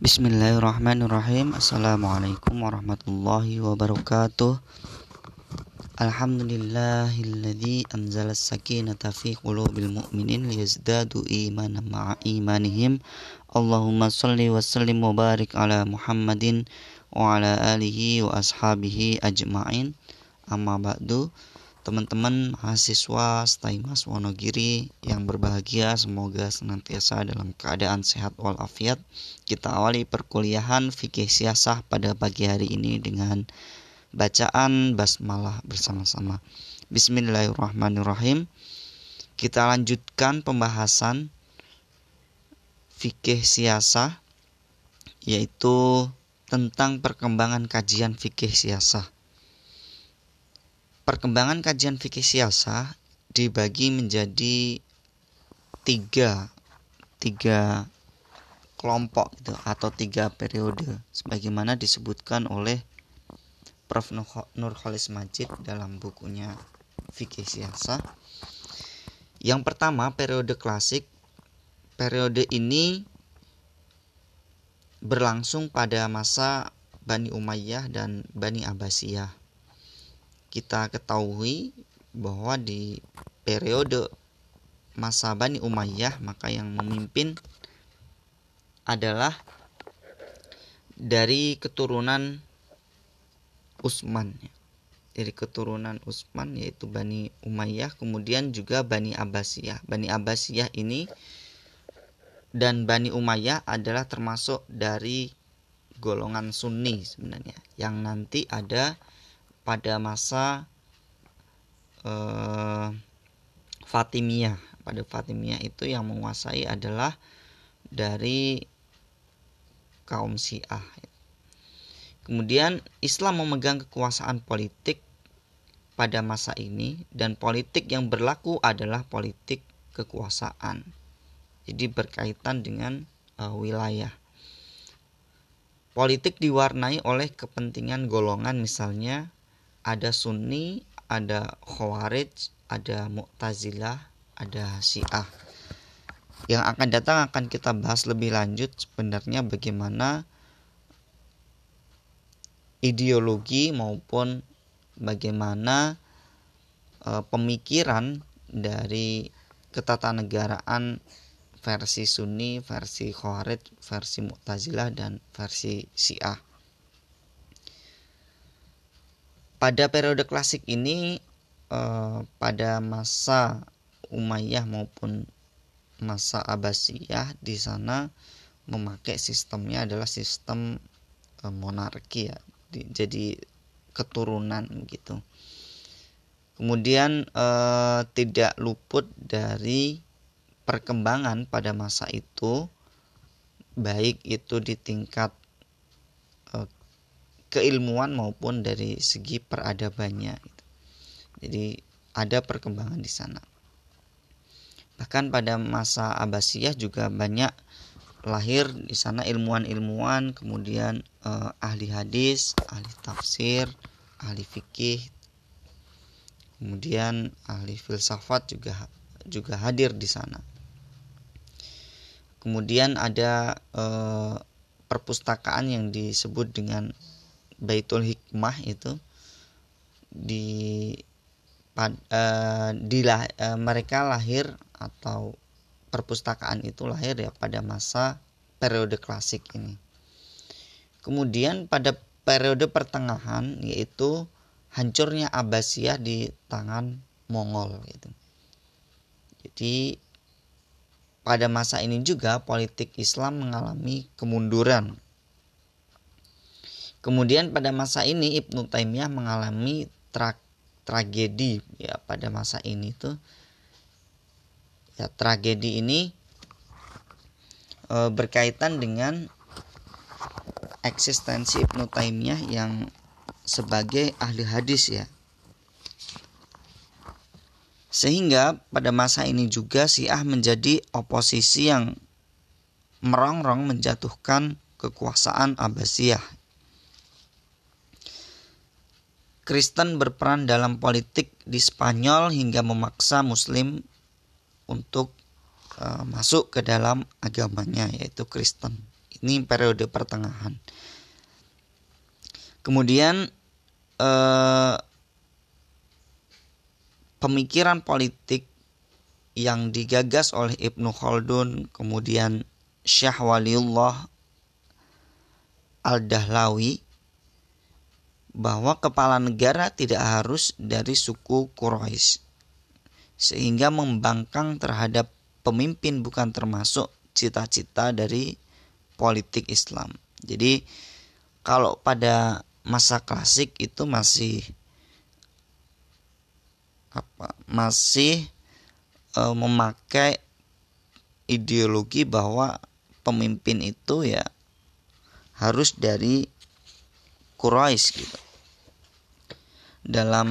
Bismillahirrahmanirrahim Assalamualaikum warahmatullahi wabarakatuh Alhamdulillahilladzi anzala sakinata fi qulubil mu'minin liyazdadu imanan ma'a imanihim Allahumma salli wa sallim wa barik ala Muhammadin wa ala alihi wa ashabihi ajma'in Amma ba'du teman-teman mahasiswa Staimas Wonogiri yang berbahagia semoga senantiasa dalam keadaan sehat walafiat. Kita awali perkuliahan fikih siasah pada pagi hari ini dengan bacaan basmalah bersama-sama. Bismillahirrahmanirrahim. Kita lanjutkan pembahasan fikih siasah yaitu tentang perkembangan kajian fikih siasah perkembangan kajian fikih siasah dibagi menjadi tiga tiga kelompok gitu atau tiga periode sebagaimana disebutkan oleh Prof. Nurholis Majid dalam bukunya Fikih Siasah. Yang pertama periode klasik. Periode ini berlangsung pada masa Bani Umayyah dan Bani Abbasiyah kita ketahui bahwa di periode masa Bani Umayyah maka yang memimpin adalah dari keturunan Utsman. Dari keturunan Utsman yaitu Bani Umayyah kemudian juga Bani Abbasiyah. Bani Abbasiyah ini dan Bani Umayyah adalah termasuk dari golongan Sunni sebenarnya. Yang nanti ada pada masa uh, Fatimiyah. Pada Fatimiyah itu yang menguasai adalah dari kaum Syiah. Kemudian Islam memegang kekuasaan politik pada masa ini dan politik yang berlaku adalah politik kekuasaan. Jadi berkaitan dengan uh, wilayah. Politik diwarnai oleh kepentingan golongan misalnya ada Sunni, ada Khawarij, ada Mu'tazilah, ada Syiah. Yang akan datang akan kita bahas lebih lanjut sebenarnya bagaimana ideologi maupun bagaimana e, pemikiran dari ketatanegaraan versi Sunni, versi Khawarij, versi Mu'tazilah dan versi Syiah. Pada periode klasik ini eh, pada masa Umayyah maupun masa Abbasiyah di sana memakai sistemnya adalah sistem eh, monarki ya di, jadi keturunan gitu. Kemudian eh, tidak luput dari perkembangan pada masa itu baik itu di tingkat keilmuan maupun dari segi peradabannya. Jadi ada perkembangan di sana. Bahkan pada masa Abbasiyah juga banyak lahir di sana ilmuwan-ilmuwan, kemudian eh, ahli hadis, ahli tafsir, ahli fikih, kemudian ahli filsafat juga juga hadir di sana. Kemudian ada eh, perpustakaan yang disebut dengan Baitul Hikmah itu di pad, uh, di uh, mereka lahir atau perpustakaan itu lahir ya pada masa periode klasik ini. Kemudian pada periode pertengahan yaitu hancurnya Abbasiyah di tangan Mongol gitu. Jadi pada masa ini juga politik Islam mengalami kemunduran Kemudian pada masa ini Ibnu Taimiyah mengalami tra tragedi ya pada masa ini tuh ya tragedi ini e, berkaitan dengan eksistensi Ibnu Taimiyah yang sebagai ahli hadis ya. Sehingga pada masa ini juga Syiah menjadi oposisi yang merongrong menjatuhkan kekuasaan Abbasiyah Kristen berperan dalam politik di Spanyol hingga memaksa Muslim untuk uh, masuk ke dalam agamanya yaitu Kristen. Ini periode pertengahan. Kemudian eh, pemikiran politik yang digagas oleh Ibnu Khaldun, kemudian Syah Waliullah Al-Dahlawi bahwa kepala negara tidak harus dari suku Quraisy sehingga membangkang terhadap pemimpin bukan termasuk cita-cita dari politik Islam. Jadi kalau pada masa klasik itu masih apa masih e, memakai ideologi bahwa pemimpin itu ya harus dari Quraisy gitu. Dalam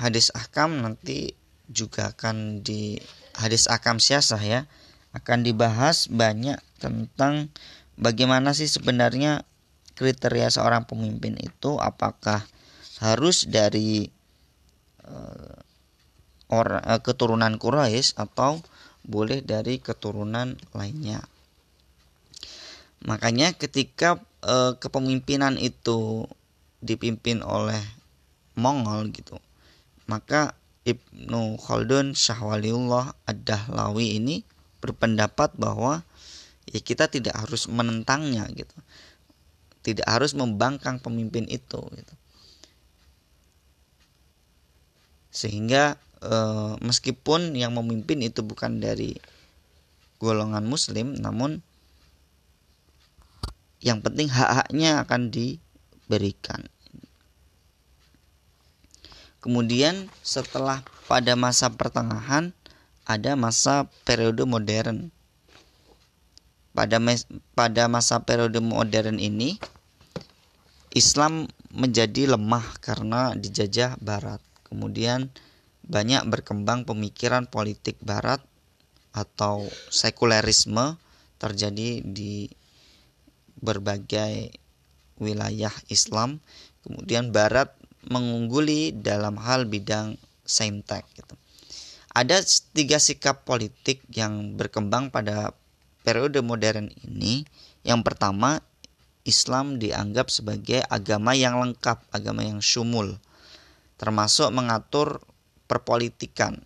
hadis ahkam nanti juga akan di hadis akam siasah ya akan dibahas banyak tentang bagaimana sih sebenarnya kriteria seorang pemimpin itu apakah harus dari uh, orang uh, keturunan Quraisy atau boleh dari keturunan lainnya. Makanya ketika uh, kepemimpinan itu dipimpin oleh Mongol gitu, maka Ibnu Khaldun Syahwaliullah Ad-Dahlawi ini berpendapat bahwa ya kita tidak harus menentangnya gitu. Tidak harus membangkang pemimpin itu gitu. Sehingga e, meskipun yang memimpin itu bukan dari golongan muslim namun yang penting hak-haknya akan diberikan. Kemudian setelah pada masa pertengahan ada masa periode modern. Pada pada masa periode modern ini Islam menjadi lemah karena dijajah barat. Kemudian banyak berkembang pemikiran politik barat atau sekulerisme terjadi di berbagai wilayah Islam. Kemudian barat mengungguli dalam hal bidang saintek gitu. Ada tiga sikap politik yang berkembang pada periode modern ini. Yang pertama, Islam dianggap sebagai agama yang lengkap, agama yang syumul, termasuk mengatur perpolitikan.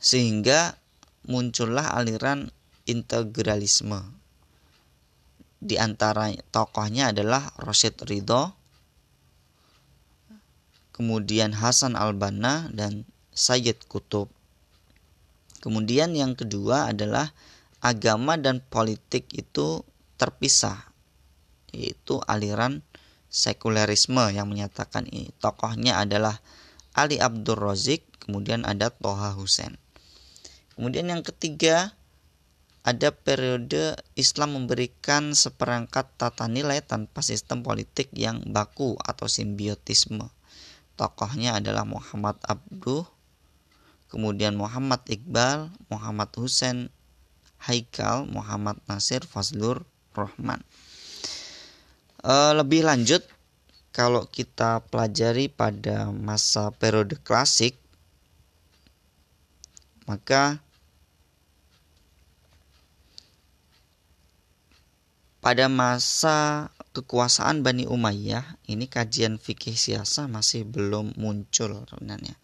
Sehingga muncullah aliran integralisme. Di antara tokohnya adalah Rosyid Ridho, kemudian Hasan al-Banna dan Sayyid Kutub. Kemudian yang kedua adalah agama dan politik itu terpisah, yaitu aliran sekulerisme yang menyatakan ini. Tokohnya adalah Ali Abdul Razik, kemudian ada Toha Hussein. Kemudian yang ketiga ada periode Islam memberikan seperangkat tata nilai tanpa sistem politik yang baku atau simbiotisme tokohnya adalah Muhammad Abduh, kemudian Muhammad Iqbal, Muhammad Hussein Haikal, Muhammad Nasir Fazlur Rahman. E, lebih lanjut, kalau kita pelajari pada masa periode klasik, maka pada masa kekuasaan Bani Umayyah ini kajian fikih siasa masih belum muncul sebenarnya.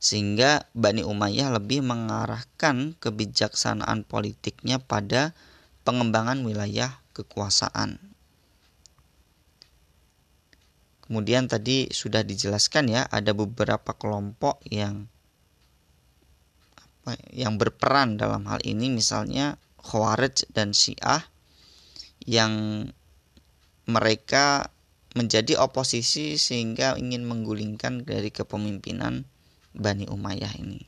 Sehingga Bani Umayyah lebih mengarahkan kebijaksanaan politiknya pada pengembangan wilayah kekuasaan. Kemudian tadi sudah dijelaskan ya ada beberapa kelompok yang yang berperan dalam hal ini misalnya Khawarij dan Syiah yang mereka menjadi oposisi sehingga ingin menggulingkan dari kepemimpinan Bani Umayyah ini.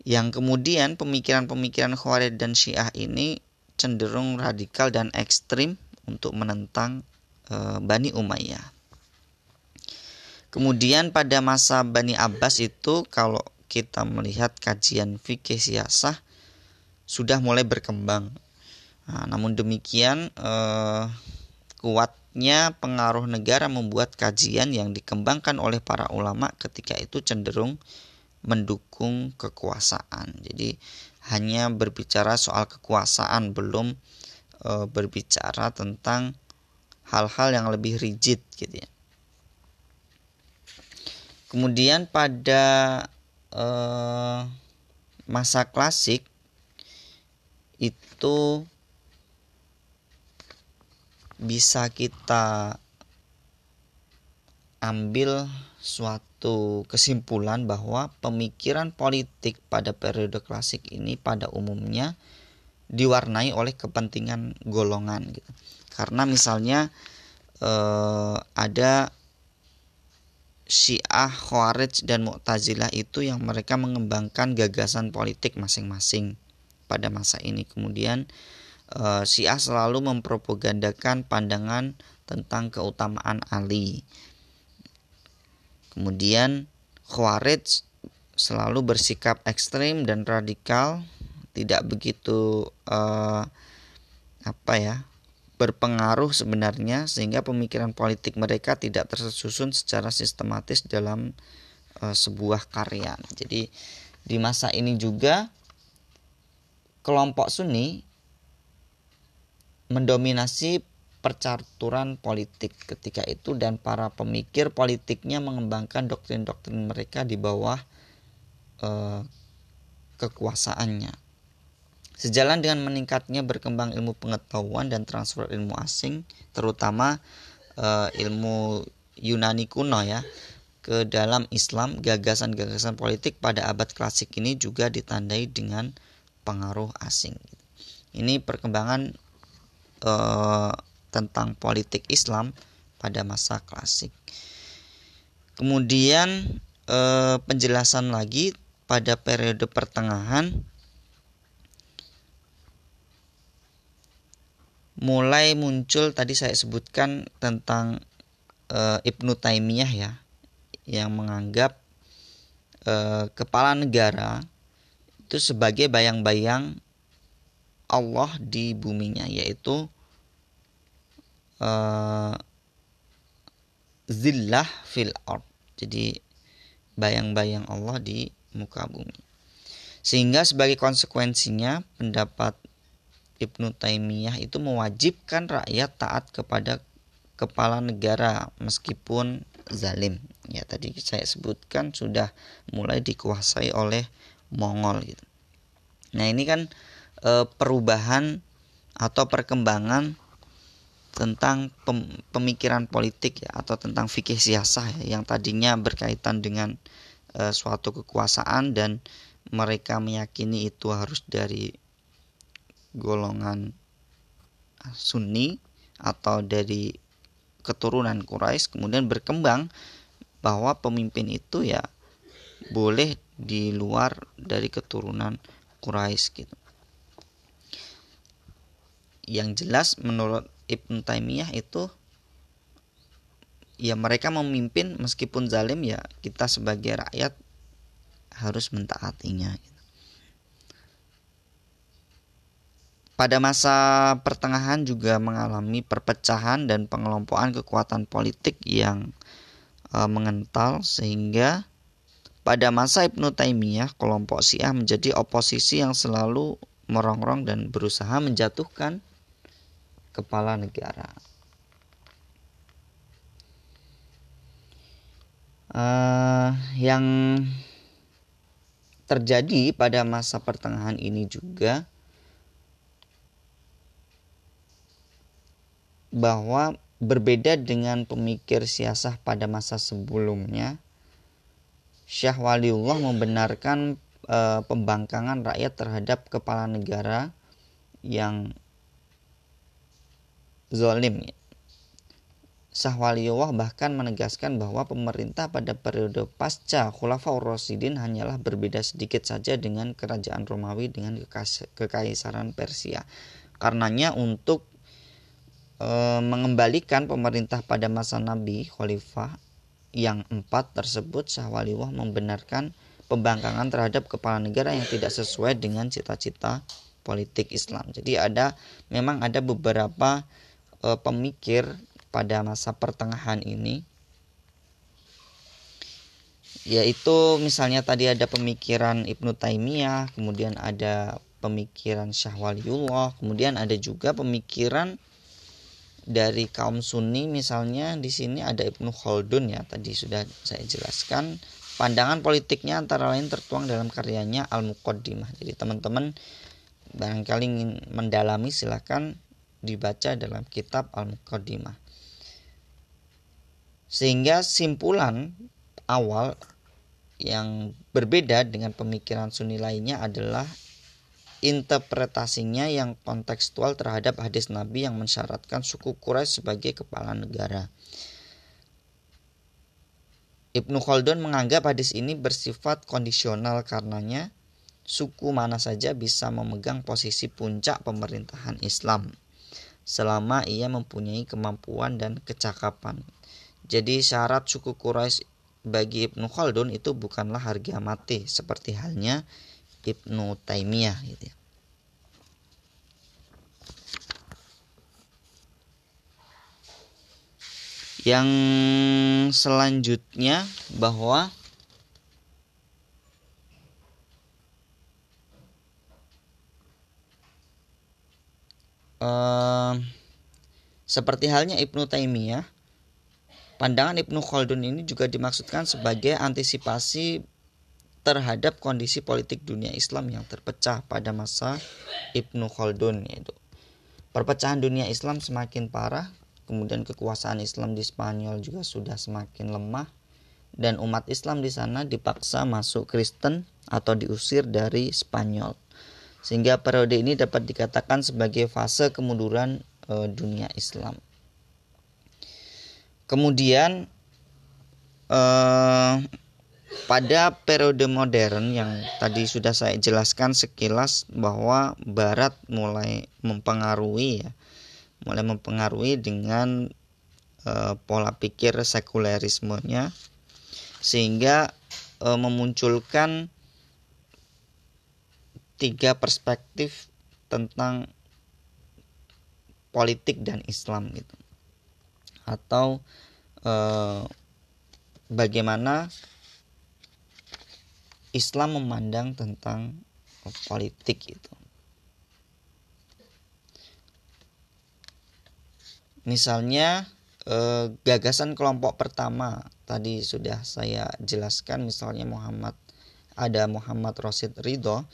Yang kemudian pemikiran-pemikiran Khawarij dan Syiah ini cenderung radikal dan ekstrim untuk menentang e, Bani Umayyah. Kemudian pada masa Bani Abbas itu kalau kita melihat kajian fikih siasah sudah mulai berkembang. Nah, namun demikian eh, kuatnya pengaruh negara membuat kajian yang dikembangkan oleh para ulama ketika itu cenderung mendukung kekuasaan. Jadi hanya berbicara soal kekuasaan belum e, berbicara tentang hal-hal yang lebih rigid gitu ya. Kemudian pada e, masa klasik itu bisa kita ambil suatu kesimpulan bahwa pemikiran politik pada periode klasik ini pada umumnya diwarnai oleh kepentingan golongan gitu. Karena misalnya eh, ada Syiah, Khawarij dan Mu'tazilah itu yang mereka mengembangkan gagasan politik masing-masing pada masa ini. Kemudian uh, Syiah selalu mempropagandakan pandangan tentang keutamaan Ali. Kemudian Khawarij selalu bersikap ekstrim dan radikal, tidak begitu uh, apa ya berpengaruh sebenarnya sehingga pemikiran politik mereka tidak tersusun secara sistematis dalam uh, sebuah karya. Jadi di masa ini juga kelompok Sunni mendominasi percaturan politik ketika itu dan para pemikir politiknya mengembangkan doktrin-doktrin mereka di bawah eh, kekuasaannya. Sejalan dengan meningkatnya berkembang ilmu pengetahuan dan transfer ilmu asing, terutama eh, ilmu Yunani kuno ya, ke dalam Islam, gagasan-gagasan politik pada abad klasik ini juga ditandai dengan pengaruh asing. Ini perkembangan uh, tentang politik Islam pada masa klasik. Kemudian uh, penjelasan lagi pada periode pertengahan mulai muncul tadi saya sebutkan tentang uh, Ibnu Taimiyah ya yang menganggap uh, kepala negara itu sebagai bayang-bayang Allah di buminya yaitu uh, zillah fil ard. Jadi bayang-bayang Allah di muka bumi. Sehingga sebagai konsekuensinya pendapat Ibnu Taimiyah itu mewajibkan rakyat taat kepada kepala negara meskipun zalim. Ya tadi saya sebutkan sudah mulai dikuasai oleh Mongol gitu. Nah, ini kan e, perubahan atau perkembangan tentang pem, pemikiran politik ya atau tentang fikih siasah ya, yang tadinya berkaitan dengan e, suatu kekuasaan dan mereka meyakini itu harus dari golongan Sunni atau dari keturunan Quraisy kemudian berkembang bahwa pemimpin itu ya boleh di luar dari keturunan Quraisy gitu yang jelas menurut Ibn Taimiyah itu ya mereka memimpin meskipun zalim ya kita sebagai rakyat harus mentaatinya gitu. Pada masa pertengahan juga mengalami perpecahan dan pengelompokan kekuatan politik yang e, mengental sehingga pada masa Ibnu Taimiyah kelompok Syiah menjadi oposisi yang selalu merongrong dan berusaha menjatuhkan kepala negara. Uh, yang terjadi pada masa pertengahan ini juga bahwa berbeda dengan pemikir siasah pada masa sebelumnya Syah Waliullah membenarkan e, pembangkangan rakyat terhadap kepala negara yang zolim. Sahwaliyullah bahkan menegaskan bahwa pemerintah pada periode pasca Khulafaur Rasidin hanyalah berbeda sedikit saja dengan kerajaan Romawi dengan kekaisaran Persia. Karenanya untuk e, mengembalikan pemerintah pada masa Nabi Khalifah yang empat tersebut Sahwaliyullah membenarkan pembangkangan terhadap kepala negara yang tidak sesuai dengan cita-cita politik Islam. Jadi ada memang ada beberapa uh, pemikir pada masa pertengahan ini yaitu misalnya tadi ada pemikiran Ibnu Taimiyah, kemudian ada pemikiran Syahwaliullah, kemudian ada juga pemikiran dari kaum Sunni misalnya di sini ada Ibnu Khaldun ya tadi sudah saya jelaskan pandangan politiknya antara lain tertuang dalam karyanya Al Muqaddimah. Jadi teman-teman barangkali ingin mendalami silahkan dibaca dalam kitab Al Muqaddimah. Sehingga simpulan awal yang berbeda dengan pemikiran Sunni lainnya adalah interpretasinya yang kontekstual terhadap hadis Nabi yang mensyaratkan suku Quraisy sebagai kepala negara. Ibnu Khaldun menganggap hadis ini bersifat kondisional karenanya suku mana saja bisa memegang posisi puncak pemerintahan Islam selama ia mempunyai kemampuan dan kecakapan. Jadi syarat suku Quraisy bagi Ibnu Khaldun itu bukanlah harga mati seperti halnya Ibnu Taimiyah gitu ya. Yang selanjutnya bahwa uh, seperti halnya Ibnu Taimiyah Pandangan Ibnu Khaldun ini juga dimaksudkan sebagai antisipasi terhadap kondisi politik dunia Islam yang terpecah pada masa Ibnu Khaldun yaitu perpecahan dunia Islam semakin parah kemudian kekuasaan Islam di Spanyol juga sudah semakin lemah dan umat Islam di sana dipaksa masuk Kristen atau diusir dari Spanyol. Sehingga periode ini dapat dikatakan sebagai fase kemunduran e, dunia Islam. Kemudian eh, pada periode modern yang tadi sudah saya jelaskan sekilas bahwa Barat mulai mempengaruhi ya, mulai mempengaruhi dengan eh, pola pikir sekulerismenya sehingga eh, memunculkan tiga perspektif tentang politik dan Islam gitu. Atau eh, bagaimana Islam memandang tentang politik itu. Misalnya eh, gagasan kelompok pertama tadi sudah saya jelaskan misalnya Muhammad ada Muhammad Rosid Ridho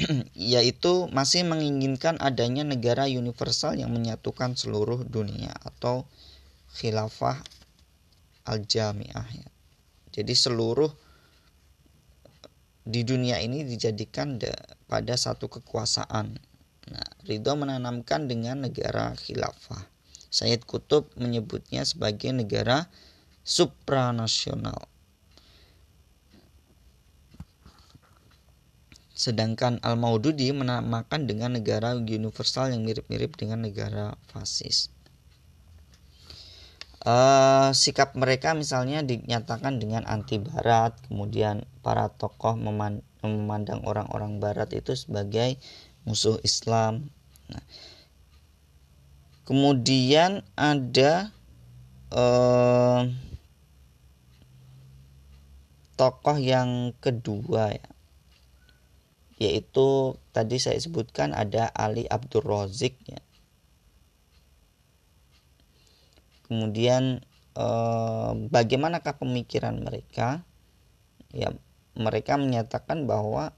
yaitu masih menginginkan adanya negara universal yang menyatukan seluruh dunia atau khilafah al-jamiah ya. Jadi seluruh di dunia ini dijadikan pada satu kekuasaan. Nah, Ridho menanamkan dengan negara khilafah. Sayyid Kutub menyebutnya sebagai negara supranasional. Sedangkan Al-Maududi menamakan dengan negara universal yang mirip-mirip dengan negara fasis uh, sikap mereka misalnya dinyatakan dengan anti barat kemudian para tokoh memandang orang-orang barat itu sebagai musuh Islam. Nah, kemudian ada uh, tokoh yang kedua ya yaitu tadi saya sebutkan ada Ali Abdul Rozik ya kemudian eh, bagaimanakah pemikiran mereka? Ya mereka menyatakan bahwa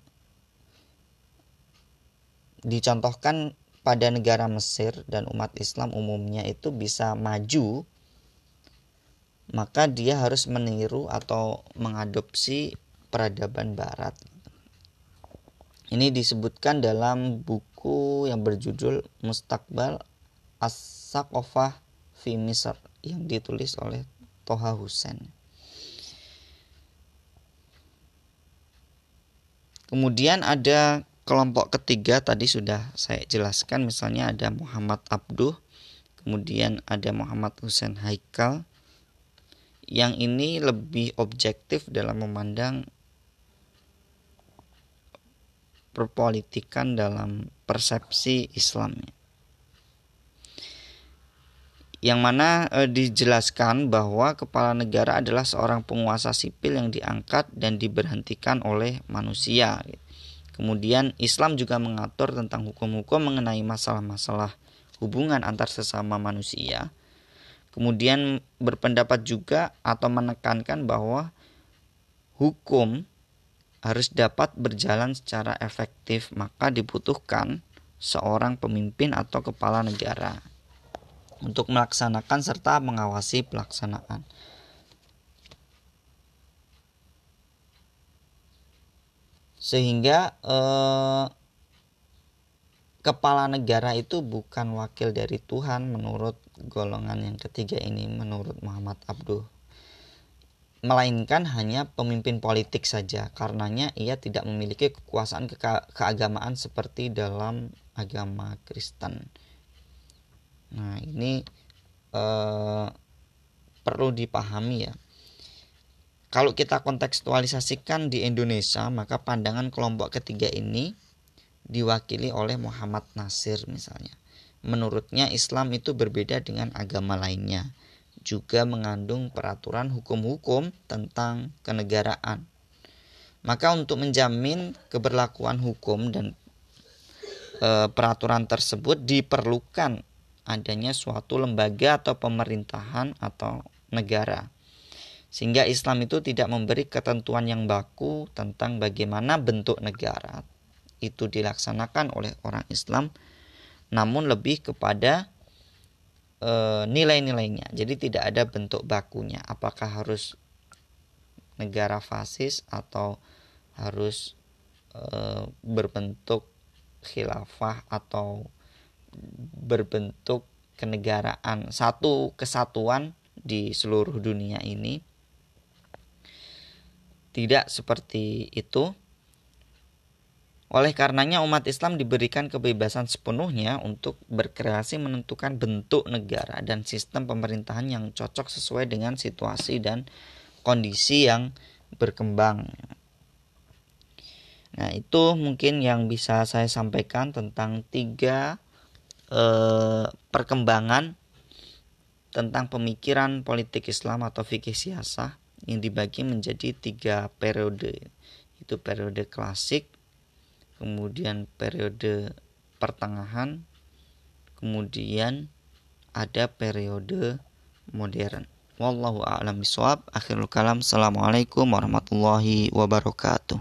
dicontohkan pada negara Mesir dan umat Islam umumnya itu bisa maju maka dia harus meniru atau mengadopsi peradaban barat. Ini disebutkan dalam buku yang berjudul Mustakbal As-Saqofah fi Misr yang ditulis oleh Toha Husain. Kemudian ada kelompok ketiga tadi sudah saya jelaskan misalnya ada Muhammad Abduh, kemudian ada Muhammad Husain Haikal. Yang ini lebih objektif dalam memandang perpolitikan dalam persepsi Islamnya. Yang mana e, dijelaskan bahwa kepala negara adalah seorang penguasa sipil yang diangkat dan diberhentikan oleh manusia. Kemudian Islam juga mengatur tentang hukum-hukum mengenai masalah-masalah hubungan antar sesama manusia. Kemudian berpendapat juga atau menekankan bahwa hukum harus dapat berjalan secara efektif, maka dibutuhkan seorang pemimpin atau kepala negara untuk melaksanakan serta mengawasi pelaksanaan. Sehingga eh, kepala negara itu bukan wakil dari Tuhan menurut golongan yang ketiga ini menurut Muhammad Abduh melainkan hanya pemimpin politik saja karenanya ia tidak memiliki kekuasaan ke keagamaan seperti dalam agama Kristen. Nah, ini eh, perlu dipahami ya. Kalau kita kontekstualisasikan di Indonesia, maka pandangan kelompok ketiga ini diwakili oleh Muhammad Nasir misalnya. Menurutnya Islam itu berbeda dengan agama lainnya, juga mengandung peraturan hukum-hukum tentang kenegaraan. Maka untuk menjamin keberlakuan hukum dan e, peraturan tersebut diperlukan adanya suatu lembaga atau pemerintahan atau negara. Sehingga Islam itu tidak memberi ketentuan yang baku tentang bagaimana bentuk negara itu dilaksanakan oleh orang Islam, namun lebih kepada e, nilai-nilainya. Jadi tidak ada bentuk bakunya. Apakah harus negara fasis atau harus e, berbentuk khilafah atau berbentuk kenegaraan satu kesatuan di seluruh dunia ini tidak seperti itu oleh karenanya umat Islam diberikan kebebasan sepenuhnya untuk berkreasi menentukan bentuk negara dan sistem pemerintahan yang cocok sesuai dengan situasi dan kondisi yang berkembang. Nah, itu mungkin yang bisa saya sampaikan tentang tiga eh, perkembangan tentang pemikiran politik Islam atau fikih siasah yang dibagi menjadi tiga periode. Itu periode klasik kemudian periode pertengahan kemudian ada periode modern. Wallahu a'lam bishawab. Akhirul kalam. Assalamualaikum warahmatullahi wabarakatuh